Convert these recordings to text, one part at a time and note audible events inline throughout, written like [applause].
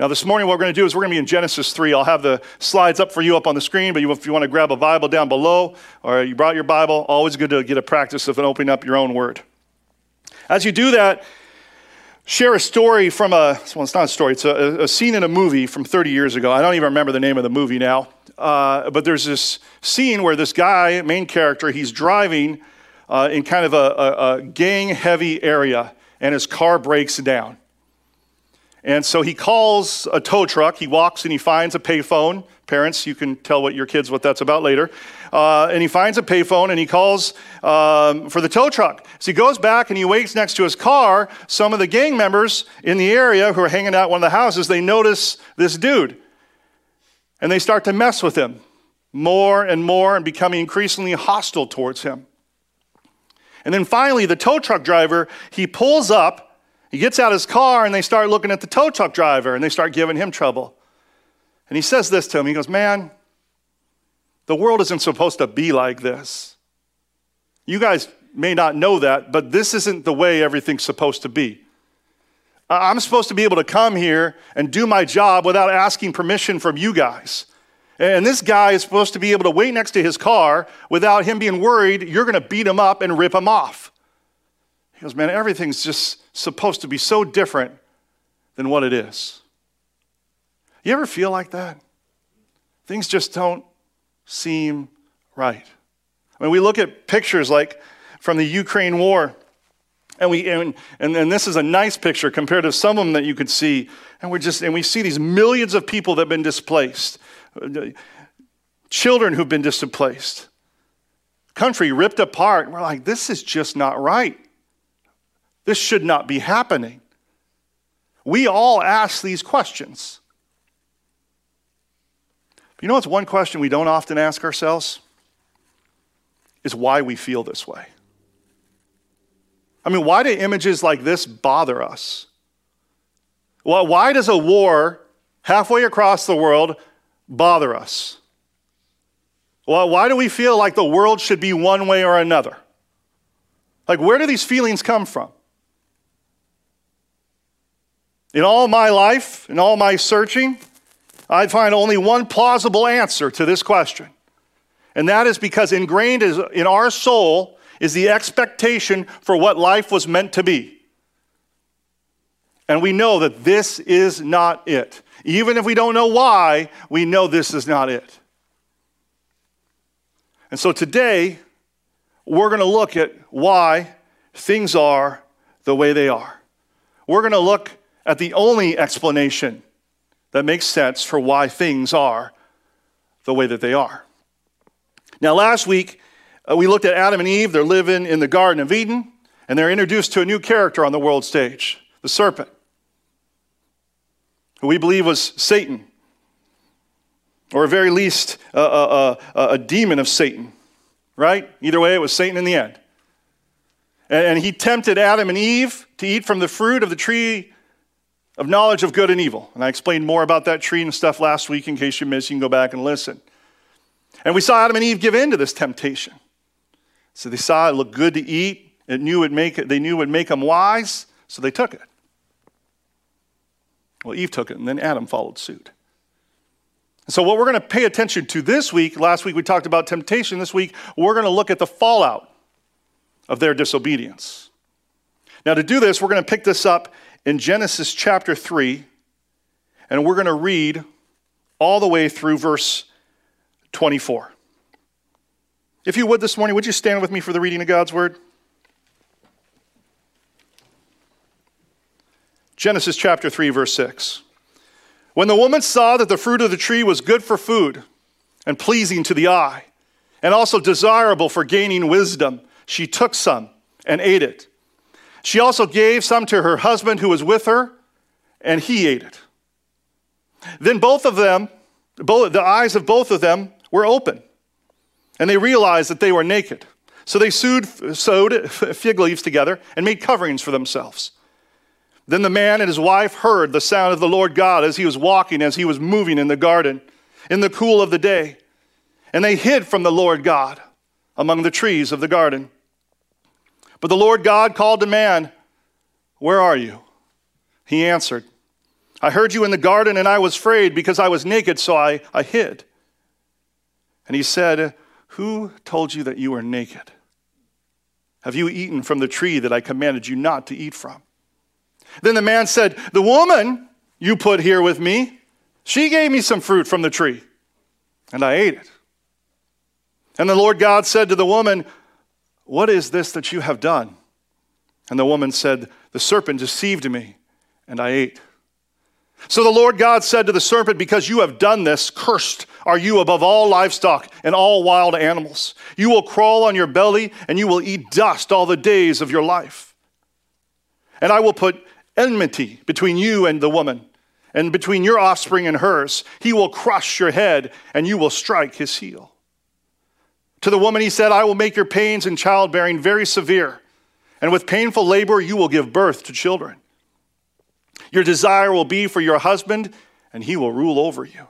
Now, this morning, what we're going to do is we're going to be in Genesis 3. I'll have the slides up for you up on the screen, but if you want to grab a Bible down below or you brought your Bible, always good to get a practice of opening up your own word. As you do that, share a story from a, well, it's not a story, it's a, a scene in a movie from 30 years ago. I don't even remember the name of the movie now. Uh, but there's this scene where this guy, main character, he's driving uh, in kind of a, a, a gang heavy area, and his car breaks down. And so he calls a tow truck. He walks and he finds a payphone. Parents, you can tell what your kids what that's about later. Uh, and he finds a payphone and he calls um, for the tow truck. So he goes back and he waits next to his car. Some of the gang members in the area who are hanging out one of the houses, they notice this dude. And they start to mess with him more and more and becoming increasingly hostile towards him. And then finally, the tow truck driver, he pulls up he gets out of his car and they start looking at the tow truck driver and they start giving him trouble. And he says this to him He goes, Man, the world isn't supposed to be like this. You guys may not know that, but this isn't the way everything's supposed to be. I'm supposed to be able to come here and do my job without asking permission from you guys. And this guy is supposed to be able to wait next to his car without him being worried you're going to beat him up and rip him off. He goes, Man, everything's just supposed to be so different than what it is. You ever feel like that? Things just don't seem right. I mean, we look at pictures like from the Ukraine war, and, we, and, and, and this is a nice picture compared to some of them that you could see, and, we're just, and we see these millions of people that have been displaced, children who've been displaced, country ripped apart. and We're like, this is just not right. This should not be happening. We all ask these questions. You know what's one question we don't often ask ourselves? Is why we feel this way. I mean, why do images like this bother us? Well, why does a war halfway across the world bother us? Well, why do we feel like the world should be one way or another? Like, where do these feelings come from? In all my life, in all my searching, I find only one plausible answer to this question. And that is because ingrained in our soul is the expectation for what life was meant to be. And we know that this is not it. Even if we don't know why, we know this is not it. And so today, we're going to look at why things are the way they are. We're going to look at the only explanation that makes sense for why things are the way that they are. Now, last week, uh, we looked at Adam and Eve. They're living in the Garden of Eden, and they're introduced to a new character on the world stage the serpent, who we believe was Satan, or at very least, a, a, demon of Satan, right? Either way, it was Satan in the end. And, and he tempted Adam and Eve to eat from the fruit of the tree of knowledge of good and evil. And I explained more about that tree and stuff last week. In case you missed, you can go back and listen. And we saw Adam and Eve give in to this temptation. So they saw it looked good to eat. It knew it make they knew it would make them wise, so they took it. Well, Eve took it, and then Adam followed suit. So, what we're going to pay attention to this week, last week we talked about temptation, this week we're going to look at the fallout of their disobedience. Now, to do this, we're going to pick this up in Genesis chapter 3, and we're going to read all the way through verse 24. If you would this morning, would you stand with me for the reading of God's word? Genesis chapter 3, verse 6. When the woman saw that the fruit of the tree was good for food and pleasing to the eye, and also desirable for gaining wisdom, she took some and ate it. She also gave some to her husband who was with her, and he ate it. Then both of them, both, the eyes of both of them were open, and they realized that they were naked. So they sewed, sewed fig leaves together and made coverings for themselves. Then the man and his wife heard the sound of the Lord God as he was walking, as he was moving in the garden in the cool of the day. And they hid from the Lord God among the trees of the garden. But the Lord God called to man, Where are you? He answered, I heard you in the garden and I was afraid because I was naked, so I, I hid. And he said, Who told you that you were naked? Have you eaten from the tree that I commanded you not to eat from? Then the man said, The woman you put here with me, she gave me some fruit from the tree, and I ate it. And the Lord God said to the woman, What is this that you have done? And the woman said, The serpent deceived me, and I ate. So the Lord God said to the serpent, Because you have done this, cursed are you above all livestock and all wild animals. You will crawl on your belly, and you will eat dust all the days of your life. And I will put enmity between you and the woman, and between your offspring and hers. He will crush your head, and you will strike his heel. To the woman he said, I will make your pains in childbearing very severe, and with painful labor you will give birth to children. Your desire will be for your husband, and he will rule over you.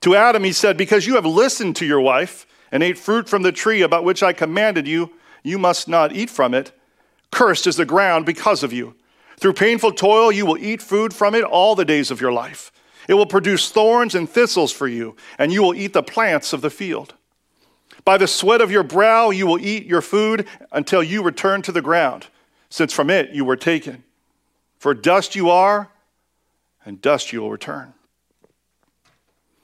To Adam, he said, Because you have listened to your wife and ate fruit from the tree about which I commanded you, you must not eat from it. Cursed is the ground because of you. Through painful toil, you will eat food from it all the days of your life. It will produce thorns and thistles for you, and you will eat the plants of the field. By the sweat of your brow, you will eat your food until you return to the ground, since from it you were taken. For dust you are, and dust you will return.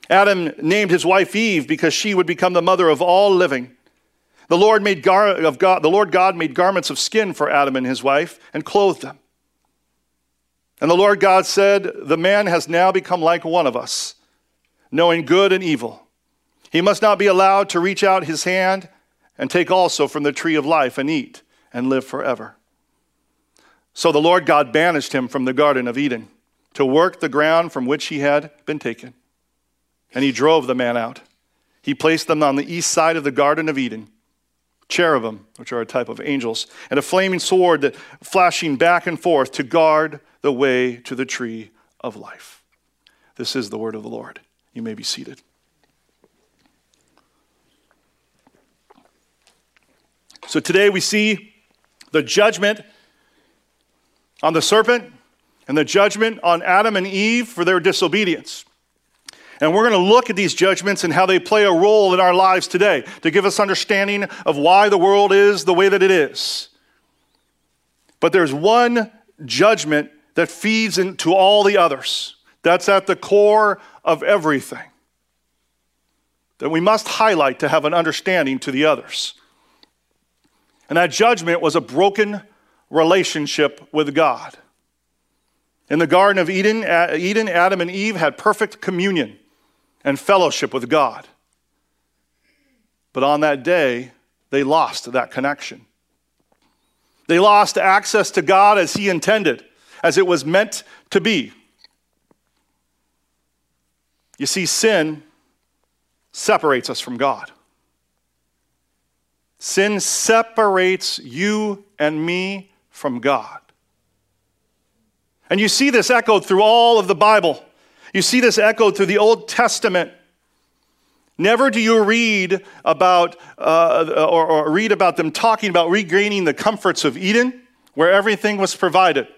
Adam named his wife Eve because she would become the mother of all living. The Lord, made gar- of God, the Lord God made garments of skin for Adam and his wife and clothed them. And the Lord God said, The man has now become like one of us, knowing good and evil. He must not be allowed to reach out his hand and take also from the tree of life and eat and live forever. So the Lord God banished him from the Garden of Eden to work the ground from which he had been taken. And he drove the man out. He placed them on the east side of the Garden of Eden cherubim, which are a type of angels, and a flaming sword that flashing back and forth to guard the way to the tree of life. This is the word of the Lord. You may be seated. So today we see the judgment on the serpent and the judgment on Adam and Eve for their disobedience. And we're going to look at these judgments and how they play a role in our lives today to give us understanding of why the world is the way that it is. But there's one judgment that feeds into all the others. That's at the core of everything that we must highlight to have an understanding to the others. And that judgment was a broken relationship with God. In the Garden of Eden, Eden, Adam and Eve had perfect communion and fellowship with God. But on that day, they lost that connection. They lost access to God as He intended, as it was meant to be. You see, sin separates us from God. Sin separates you and me from God. And you see this echoed through all of the Bible. You see this echoed through the Old Testament. Never do you read about uh, or, or read about them talking about regaining the comforts of Eden, where everything was provided.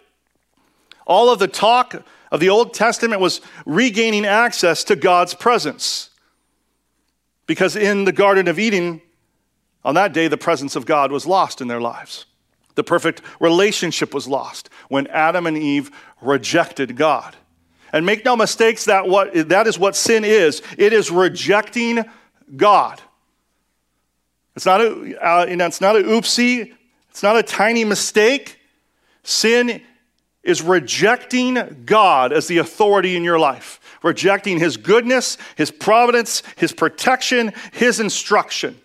All of the talk of the Old Testament was regaining access to God's presence. Because in the Garden of Eden, on that day, the presence of God was lost in their lives. The perfect relationship was lost when Adam and Eve rejected God. And make no mistakes that what that is what sin is. It is rejecting God. It's not a uh, you know, it's not a oopsie. It's not a tiny mistake. Sin is rejecting God as the authority in your life, rejecting His goodness, His providence, His protection, His instruction.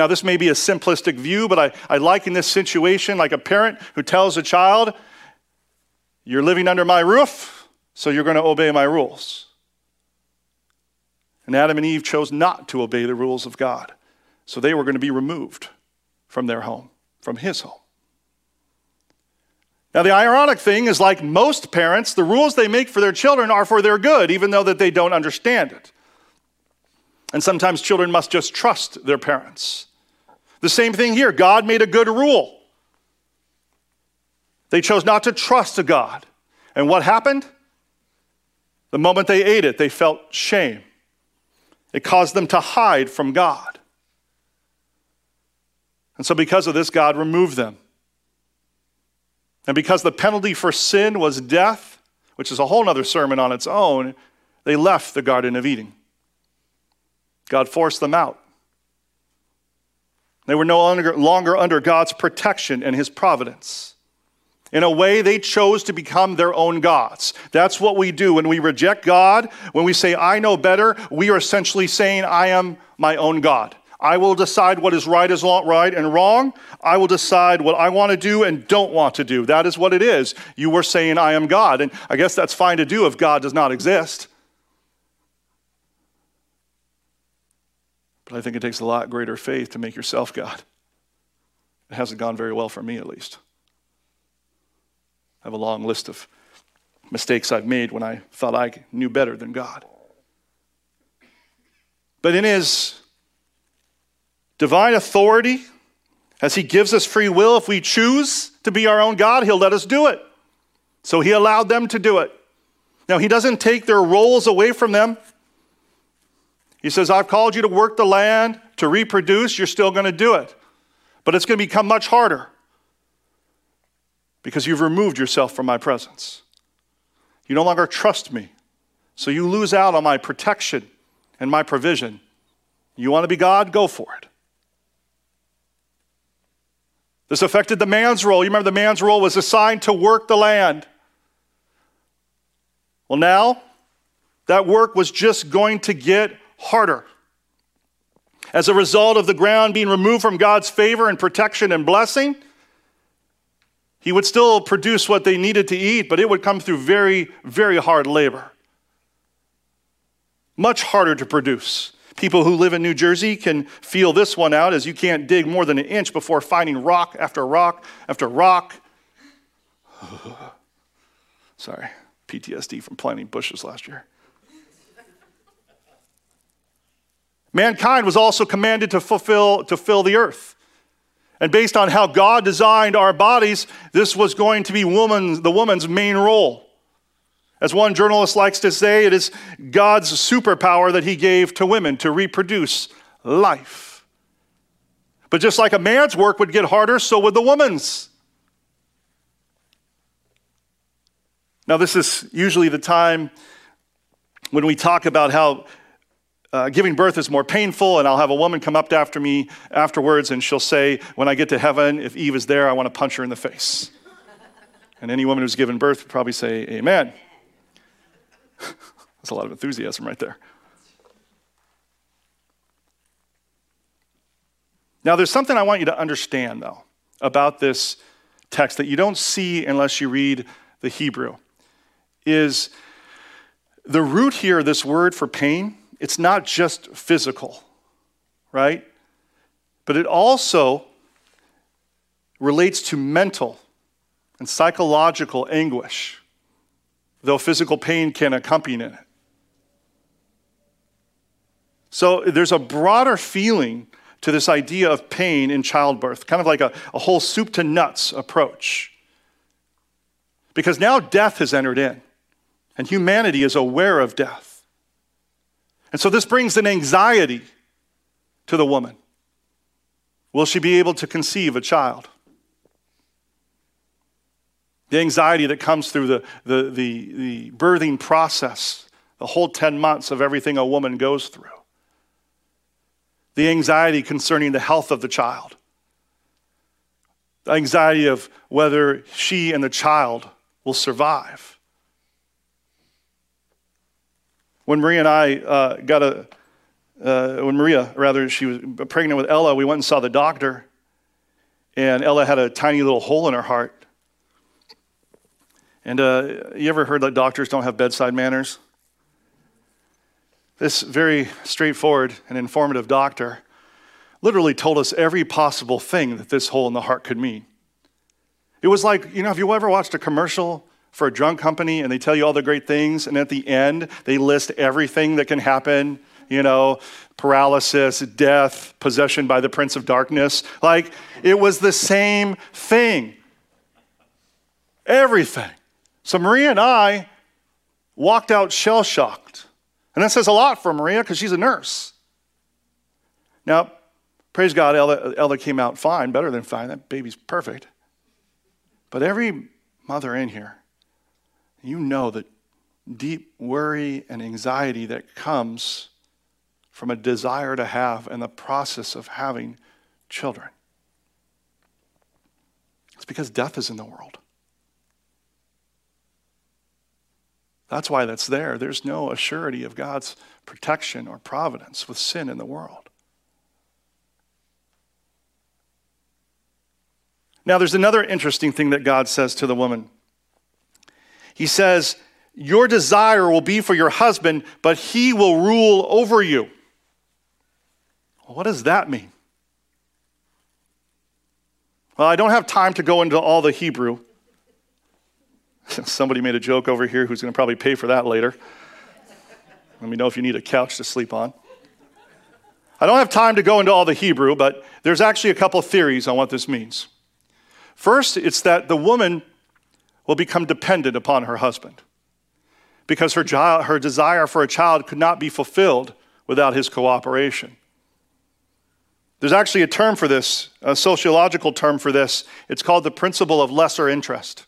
Now, this may be a simplistic view, but I, I liken this situation like a parent who tells a child, You're living under my roof, so you're going to obey my rules. And Adam and Eve chose not to obey the rules of God, so they were going to be removed from their home, from his home. Now, the ironic thing is, like most parents, the rules they make for their children are for their good, even though that they don't understand it. And sometimes children must just trust their parents. The same thing here God made a good rule. They chose not to trust a God And what happened? The moment they ate it, they felt shame. It caused them to hide from God. And so, because of this, God removed them. And because the penalty for sin was death, which is a whole other sermon on its own, they left the Garden of Eden. God forced them out. They were no longer, longer under God's protection and his providence. In a way, they chose to become their own gods. That's what we do when we reject God, when we say, I know better, we are essentially saying, I am my own God. I will decide what is right is right and wrong. I will decide what I want to do and don't want to do. That is what it is. You were saying, I am God. And I guess that's fine to do if God does not exist. But I think it takes a lot greater faith to make yourself God. It hasn't gone very well for me, at least. I have a long list of mistakes I've made when I thought I knew better than God. But in His divine authority, as He gives us free will, if we choose to be our own God, He'll let us do it. So He allowed them to do it. Now, He doesn't take their roles away from them. He says, I've called you to work the land, to reproduce, you're still going to do it. But it's going to become much harder because you've removed yourself from my presence. You no longer trust me. So you lose out on my protection and my provision. You want to be God? Go for it. This affected the man's role. You remember the man's role was assigned to work the land. Well, now that work was just going to get harder. As a result of the ground being removed from God's favor and protection and blessing, he would still produce what they needed to eat, but it would come through very, very hard labor. Much harder to produce. People who live in New Jersey can feel this one out as you can't dig more than an inch before finding rock after rock after rock. [sighs] Sorry, PTSD from planting bushes last year. Mankind was also commanded to fulfill to fill the earth. And based on how God designed our bodies, this was going to be woman, the woman's main role. As one journalist likes to say, it is God's superpower that he gave to women to reproduce life. But just like a man's work would get harder, so would the woman's. Now, this is usually the time when we talk about how uh, giving birth is more painful, and I'll have a woman come up after me afterwards, and she'll say, When I get to heaven, if Eve is there, I want to punch her in the face. and any woman who's given birth would probably say, Amen. [laughs] That's a lot of enthusiasm right there. Now, there's something I want you to understand, though, about this text that you don't see unless you read the Hebrew. Is the root here, this word for pain, it's not just physical, right? But it also relates to mental and psychological anguish, though physical pain can accompany it. So there's a broader feeling to this idea of pain in childbirth, kind of like a, a whole soup to nuts approach. Because now death has entered in, and humanity is aware of death. And so this brings an anxiety to the woman. Will she be able to conceive a child? The anxiety that comes through the, the, the, the birthing process, the whole 10 months of everything a woman goes through. The anxiety concerning the health of the child. The anxiety of whether she and the child will survive. When Maria and I uh, got a, uh, when Maria, rather, she was pregnant with Ella, we went and saw the doctor, and Ella had a tiny little hole in her heart. And uh, you ever heard that doctors don't have bedside manners? This very straightforward and informative doctor literally told us every possible thing that this hole in the heart could mean. It was like, you know, have you ever watched a commercial for a drug company and they tell you all the great things, and at the end, they list everything that can happen you know, paralysis, death, possession by the prince of darkness. Like, it was the same thing. Everything. So Maria and I walked out shell shocked. And that says a lot for Maria because she's a nurse. Now, praise God, Ella, Ella came out fine, better than fine. That baby's perfect. But every mother in here, you know that deep worry and anxiety that comes from a desire to have and the process of having children. It's because death is in the world. That's why that's there. There's no assurity of God's protection or providence with sin in the world. Now, there's another interesting thing that God says to the woman. He says, Your desire will be for your husband, but he will rule over you. What does that mean? Well, I don't have time to go into all the Hebrew. [laughs] Somebody made a joke over here who's going to probably pay for that later. Let me know if you need a couch to sleep on. I don't have time to go into all the Hebrew, but there's actually a couple theories on what this means. First, it's that the woman will become dependent upon her husband because her, her desire for a child could not be fulfilled without his cooperation. There's actually a term for this, a sociological term for this. It's called the principle of lesser interest.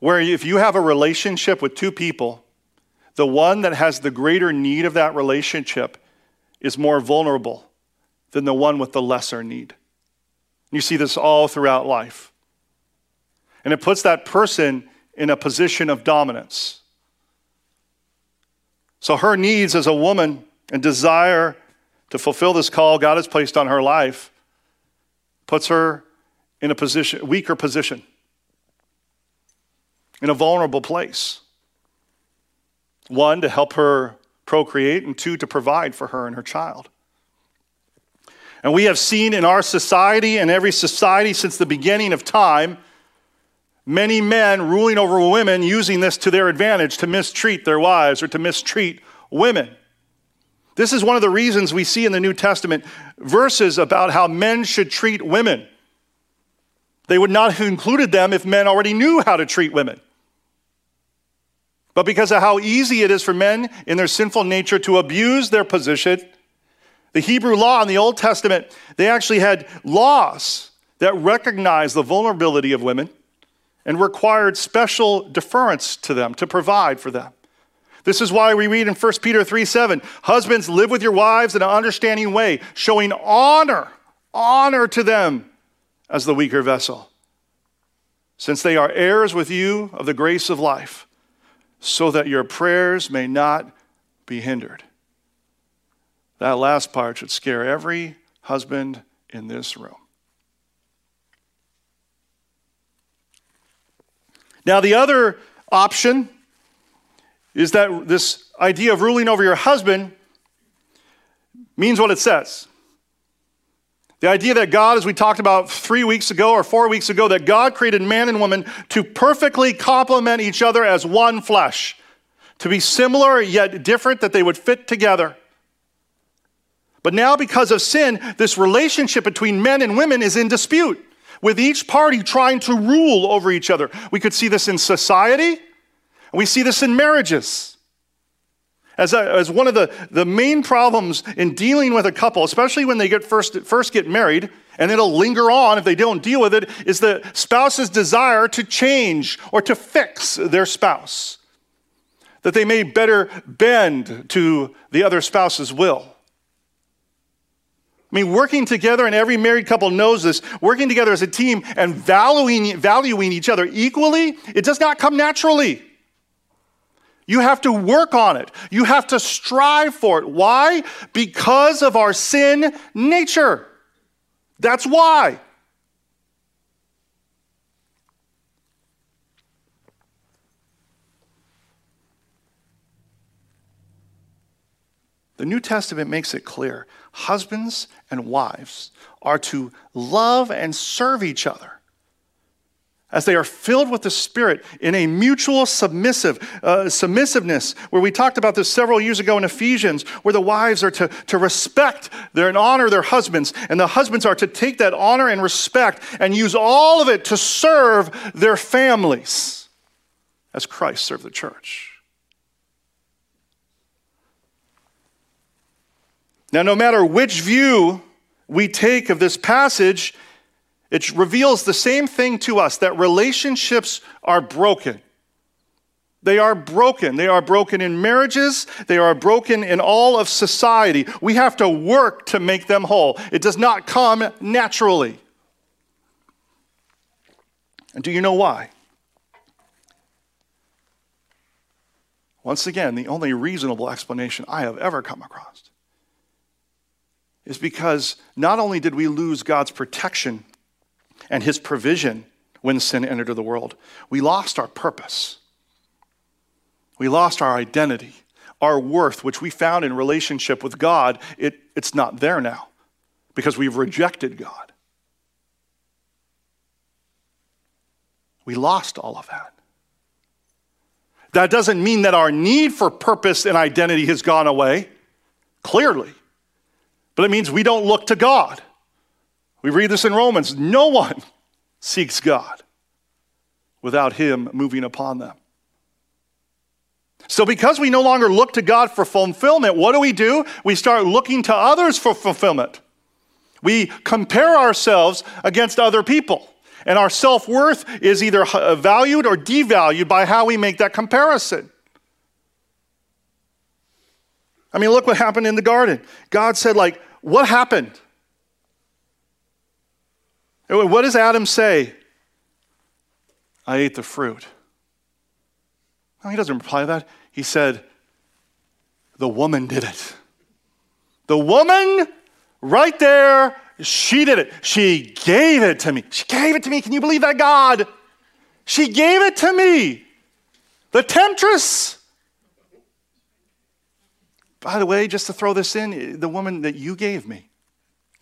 Where if you have a relationship with two people, the one that has the greater need of that relationship is more vulnerable than the one with the lesser need. You see this all throughout life. And it puts that person in a position of dominance. So her needs as a woman and desire to fulfill this call God has placed on her life puts her in a position, weaker position, in a vulnerable place. One, to help her procreate, and two, to provide for her and her child. And we have seen in our society and every society since the beginning of time many men ruling over women using this to their advantage to mistreat their wives or to mistreat women. This is one of the reasons we see in the New Testament verses about how men should treat women. They would not have included them if men already knew how to treat women. But because of how easy it is for men in their sinful nature to abuse their position, the Hebrew law in the Old Testament, they actually had laws that recognized the vulnerability of women and required special deference to them to provide for them. This is why we read in 1 Peter 3 7, husbands, live with your wives in an understanding way, showing honor, honor to them as the weaker vessel, since they are heirs with you of the grace of life, so that your prayers may not be hindered. That last part should scare every husband in this room. Now, the other option is that this idea of ruling over your husband means what it says. The idea that God, as we talked about three weeks ago or four weeks ago, that God created man and woman to perfectly complement each other as one flesh, to be similar yet different, that they would fit together. But now, because of sin, this relationship between men and women is in dispute, with each party trying to rule over each other. We could see this in society, we see this in marriages. As, a, as one of the, the main problems in dealing with a couple, especially when they get first, first get married, and it'll linger on if they don't deal with it, is the spouse's desire to change or to fix their spouse. That they may better bend to the other spouse's will. I mean, working together, and every married couple knows this, working together as a team and valuing, valuing each other equally, it does not come naturally. You have to work on it. You have to strive for it. Why? Because of our sin nature. That's why. The New Testament makes it clear husbands and wives are to love and serve each other as they are filled with the Spirit in a mutual submissive uh, submissiveness, where we talked about this several years ago in Ephesians, where the wives are to, to respect their, and honor their husbands, and the husbands are to take that honor and respect and use all of it to serve their families. as Christ served the church. Now, no matter which view we take of this passage, it reveals the same thing to us that relationships are broken. They are broken. They are broken in marriages. They are broken in all of society. We have to work to make them whole. It does not come naturally. And do you know why? Once again, the only reasonable explanation I have ever come across is because not only did we lose God's protection and his provision when sin entered the world, we lost our purpose. We lost our identity, our worth, which we found in relationship with God. It, it's not there now because we've rejected God. We lost all of that. That doesn't mean that our need for purpose and identity has gone away, clearly. But it means we don't look to God. We read this in Romans no one [laughs] seeks God without Him moving upon them. So, because we no longer look to God for fulfillment, what do we do? We start looking to others for fulfillment. We compare ourselves against other people. And our self worth is either valued or devalued by how we make that comparison. I mean, look what happened in the garden. God said, like, what happened? What does Adam say? I ate the fruit. No, he doesn't reply to that. He said, The woman did it. The woman right there, she did it. She gave it to me. She gave it to me. Can you believe that, God? She gave it to me. The temptress. By the way, just to throw this in, the woman that you gave me,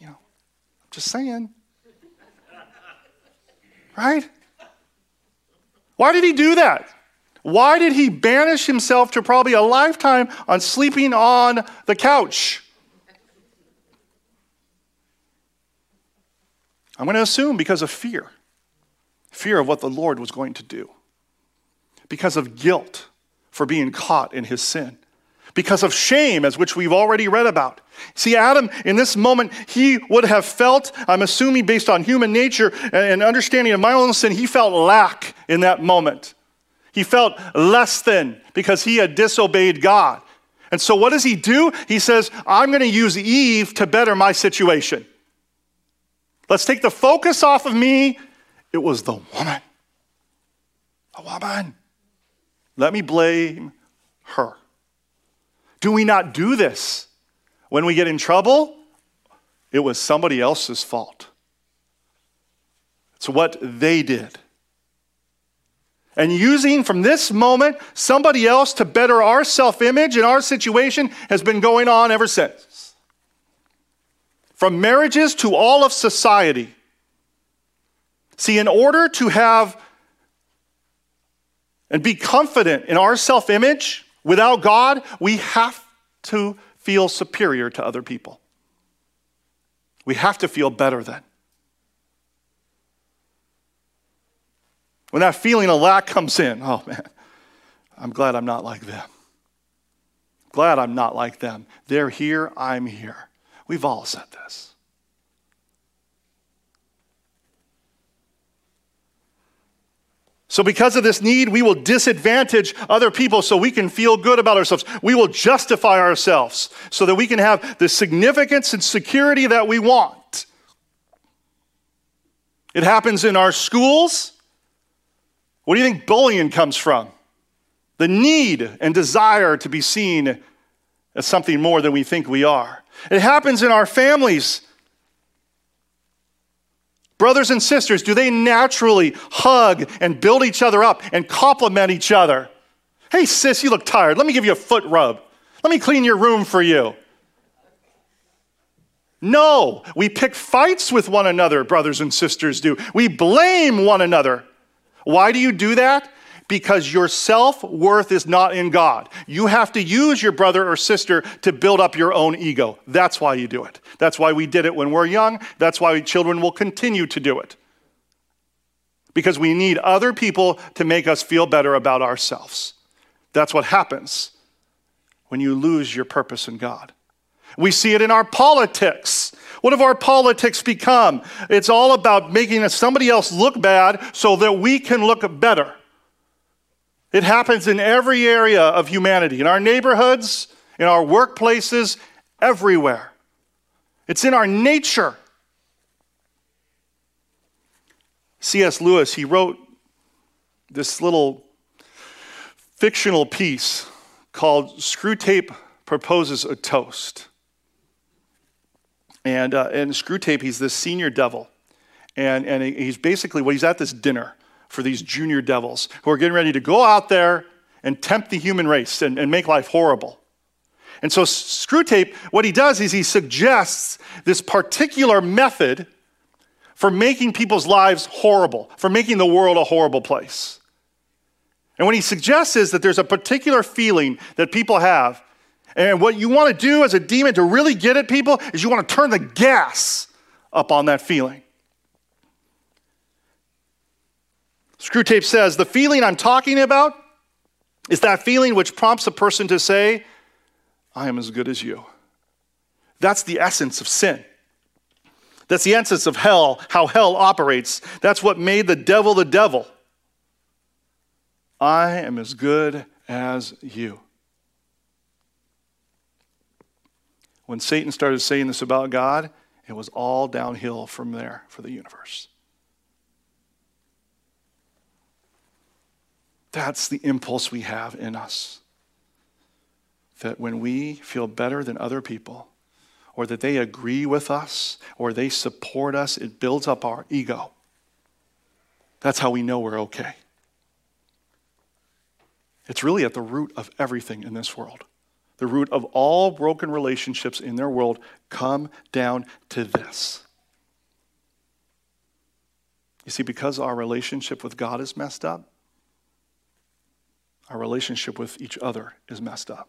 you know, I'm just saying. Right? Why did he do that? Why did he banish himself to probably a lifetime on sleeping on the couch? I'm going to assume because of fear fear of what the Lord was going to do, because of guilt for being caught in his sin because of shame, as which we've already read about. See, Adam, in this moment, he would have felt, I'm assuming based on human nature and understanding of my own sin, he felt lack in that moment. He felt less than because he had disobeyed God. And so, what does he do? He says, I'm going to use Eve to better my situation. Let's take the focus off of me. It was the woman. The woman. Let me blame her. Do we not do this? When we get in trouble, it was somebody else's fault. It's what they did. And using from this moment somebody else to better our self image and our situation has been going on ever since. From marriages to all of society. See, in order to have and be confident in our self image, Without God, we have to feel superior to other people. We have to feel better than. When that feeling of lack comes in, oh man, I'm glad I'm not like them. Glad I'm not like them. They're here, I'm here. We've all said this. So, because of this need, we will disadvantage other people so we can feel good about ourselves. We will justify ourselves so that we can have the significance and security that we want. It happens in our schools. What do you think bullying comes from? The need and desire to be seen as something more than we think we are. It happens in our families Brothers and sisters, do they naturally hug and build each other up and compliment each other? Hey, sis, you look tired. Let me give you a foot rub. Let me clean your room for you. No, we pick fights with one another, brothers and sisters do. We blame one another. Why do you do that? Because your self worth is not in God. You have to use your brother or sister to build up your own ego. That's why you do it. That's why we did it when we're young. That's why children will continue to do it. because we need other people to make us feel better about ourselves. That's what happens when you lose your purpose in God. We see it in our politics. What have our politics become? It's all about making somebody else look bad so that we can look better. It happens in every area of humanity, in our neighborhoods, in our workplaces, everywhere. It's in our nature. C.S. Lewis, he wrote this little fictional piece called Screwtape Proposes a Toast. And, uh, and Screwtape, he's this senior devil. And, and he's basically, well, he's at this dinner for these junior devils who are getting ready to go out there and tempt the human race and, and make life horrible. And so Screwtape, what he does is he suggests this particular method for making people's lives horrible, for making the world a horrible place. And what he suggests is that there's a particular feeling that people have. And what you want to do as a demon to really get at people is you want to turn the gas up on that feeling. Screwtape says the feeling I'm talking about is that feeling which prompts a person to say, I am as good as you. That's the essence of sin. That's the essence of hell, how hell operates. That's what made the devil the devil. I am as good as you. When Satan started saying this about God, it was all downhill from there for the universe. That's the impulse we have in us. That when we feel better than other people, or that they agree with us or they support us, it builds up our ego. That's how we know we're okay. It's really at the root of everything in this world. The root of all broken relationships in their world come down to this. You see, because our relationship with God is messed up, our relationship with each other is messed up.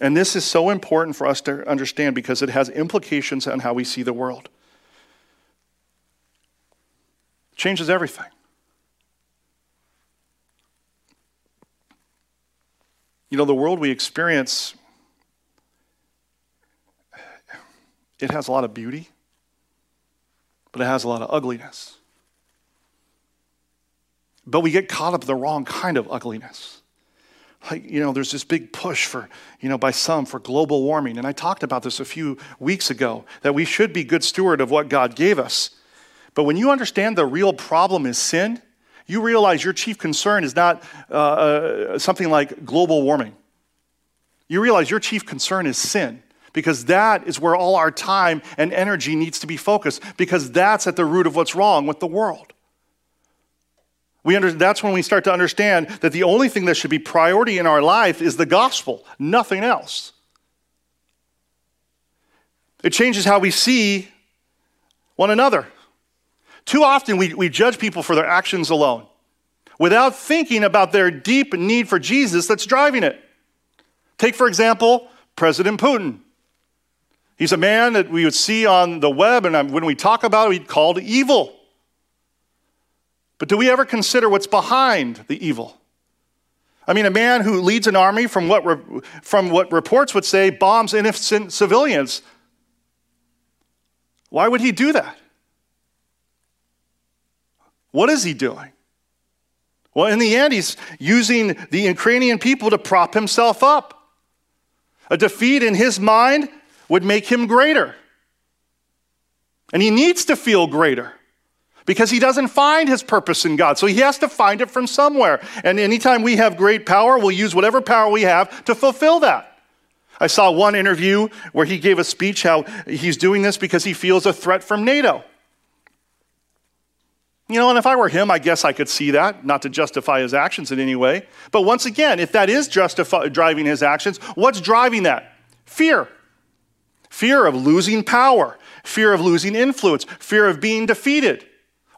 And this is so important for us to understand because it has implications on how we see the world. It changes everything. You know, the world we experience, it has a lot of beauty, but it has a lot of ugliness. But we get caught up in the wrong kind of ugliness like, you know, there's this big push for, you know, by some for global warming. And I talked about this a few weeks ago that we should be good steward of what God gave us. But when you understand the real problem is sin, you realize your chief concern is not uh, uh, something like global warming. You realize your chief concern is sin because that is where all our time and energy needs to be focused because that's at the root of what's wrong with the world. We under, that's when we start to understand that the only thing that should be priority in our life is the gospel, nothing else. It changes how we see one another. Too often we, we judge people for their actions alone without thinking about their deep need for Jesus that's driving it. Take, for example, President Putin. He's a man that we would see on the web, and when we talk about it, we'd call it evil. But do we ever consider what's behind the evil? I mean, a man who leads an army from what, re- from what reports would say bombs innocent civilians. Why would he do that? What is he doing? Well, in the end, he's using the Ukrainian people to prop himself up. A defeat in his mind would make him greater. And he needs to feel greater because he doesn't find his purpose in God. So he has to find it from somewhere. And anytime we have great power, we'll use whatever power we have to fulfill that. I saw one interview where he gave a speech how he's doing this because he feels a threat from NATO. You know, and if I were him, I guess I could see that, not to justify his actions in any way. But once again, if that is justify, driving his actions, what's driving that? Fear. Fear of losing power, fear of losing influence, fear of being defeated.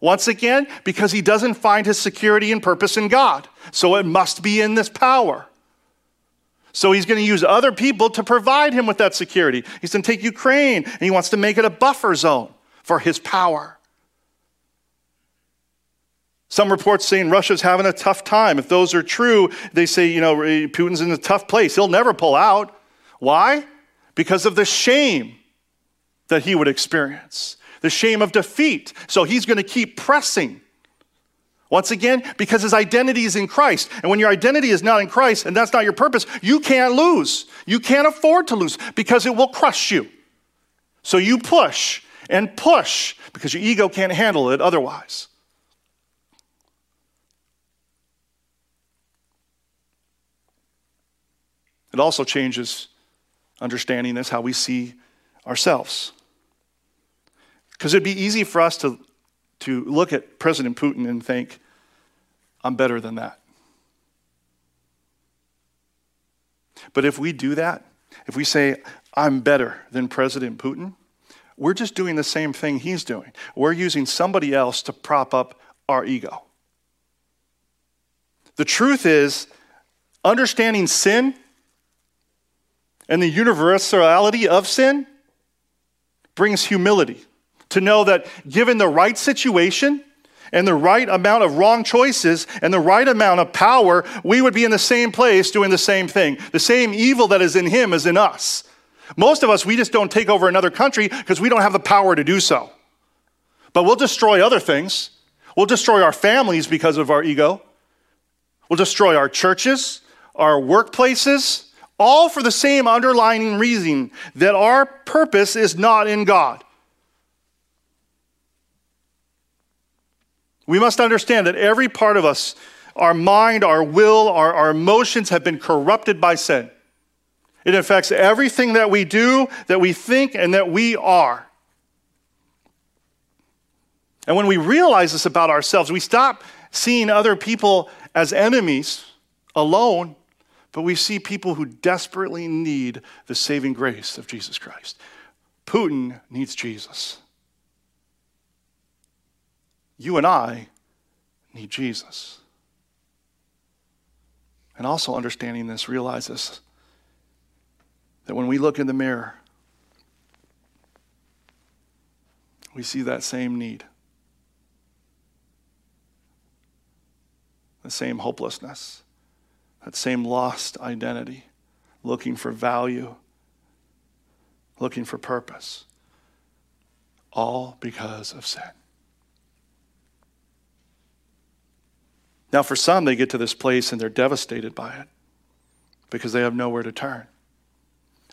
Once again, because he doesn't find his security and purpose in God. So it must be in this power. So he's going to use other people to provide him with that security. He's going to take Ukraine and he wants to make it a buffer zone for his power. Some reports saying Russia's having a tough time. If those are true, they say, you know, Putin's in a tough place. He'll never pull out. Why? Because of the shame that he would experience, the shame of defeat. So he's going to keep pressing. Once again, because his identity is in Christ. And when your identity is not in Christ and that's not your purpose, you can't lose. You can't afford to lose because it will crush you. So you push and push because your ego can't handle it otherwise. It also changes understanding this, how we see ourselves. Because it'd be easy for us to, to look at President Putin and think, I'm better than that. But if we do that, if we say, I'm better than President Putin, we're just doing the same thing he's doing. We're using somebody else to prop up our ego. The truth is, understanding sin and the universality of sin brings humility to know that given the right situation and the right amount of wrong choices and the right amount of power, we would be in the same place doing the same thing. The same evil that is in him is in us. Most of us, we just don't take over another country because we don't have the power to do so. But we'll destroy other things. We'll destroy our families because of our ego. We'll destroy our churches, our workplaces, all for the same underlying reason that our purpose is not in God. We must understand that every part of us, our mind, our will, our, our emotions have been corrupted by sin. It affects everything that we do, that we think, and that we are. And when we realize this about ourselves, we stop seeing other people as enemies alone, but we see people who desperately need the saving grace of Jesus Christ. Putin needs Jesus. You and I need Jesus. And also understanding this, realize this that when we look in the mirror, we see that same need, the same hopelessness, that same lost identity, looking for value, looking for purpose, all because of sin. Now, for some, they get to this place and they're devastated by it because they have nowhere to turn.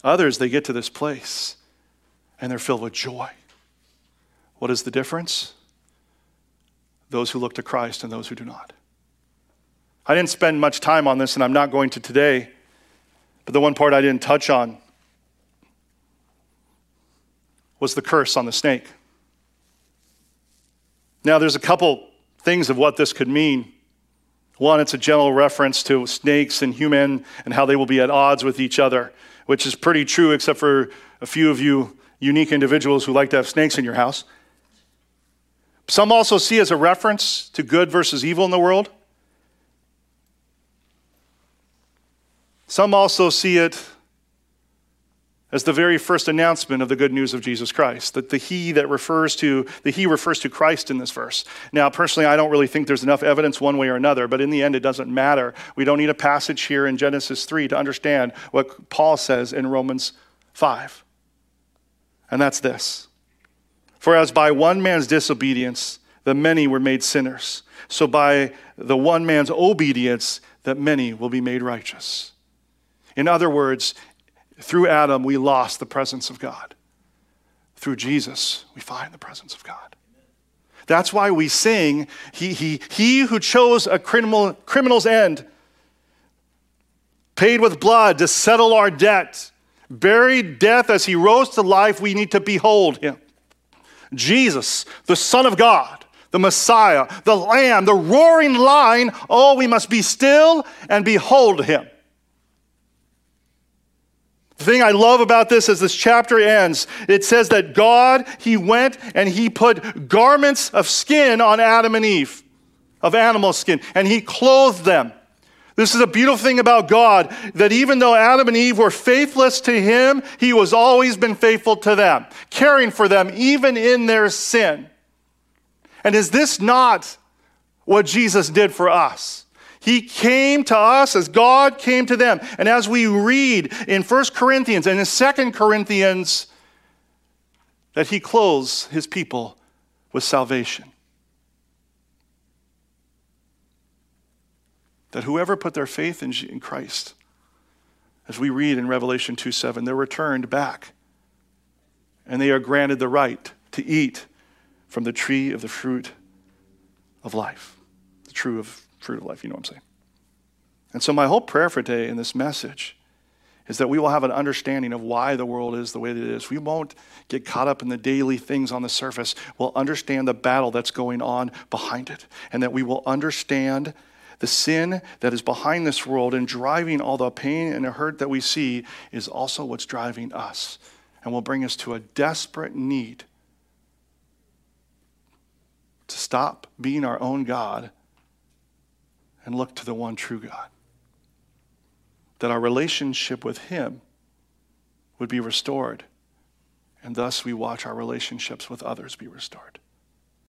Others, they get to this place and they're filled with joy. What is the difference? Those who look to Christ and those who do not. I didn't spend much time on this, and I'm not going to today, but the one part I didn't touch on was the curse on the snake. Now, there's a couple things of what this could mean. One, it's a general reference to snakes and human and how they will be at odds with each other, which is pretty true, except for a few of you unique individuals who like to have snakes in your house. Some also see as a reference to good versus evil in the world. Some also see it as the very first announcement of the good news of Jesus Christ. That the he that refers to, the he refers to Christ in this verse. Now, personally, I don't really think there's enough evidence one way or another, but in the end, it doesn't matter. We don't need a passage here in Genesis 3 to understand what Paul says in Romans 5. And that's this For as by one man's disobedience, the many were made sinners, so by the one man's obedience, that many will be made righteous. In other words, through Adam, we lost the presence of God. Through Jesus, we find the presence of God. That's why we sing, He, he, he who chose a criminal, criminal's end, paid with blood to settle our debt, buried death as he rose to life, we need to behold him. Jesus, the Son of God, the Messiah, the Lamb, the roaring lion, oh, we must be still and behold him. The thing I love about this as this chapter ends, it says that God, He went and He put garments of skin on Adam and Eve, of animal skin, and He clothed them. This is a beautiful thing about God that even though Adam and Eve were faithless to Him, He was always been faithful to them, caring for them even in their sin. And is this not what Jesus did for us. He came to us as God came to them. And as we read in 1 Corinthians and in 2 Corinthians, that he clothes his people with salvation. That whoever put their faith in Christ, as we read in Revelation 2 7, they're returned back and they are granted the right to eat from the tree of the fruit of life. The true of fruit of life, you know what I'm saying. And so my whole prayer for today in this message is that we will have an understanding of why the world is the way that it is. We won't get caught up in the daily things on the surface. We'll understand the battle that's going on behind it, and that we will understand the sin that is behind this world and driving all the pain and the hurt that we see is also what's driving us and will bring us to a desperate need to stop being our own God and look to the one true God. That our relationship with Him would be restored, and thus we watch our relationships with others be restored.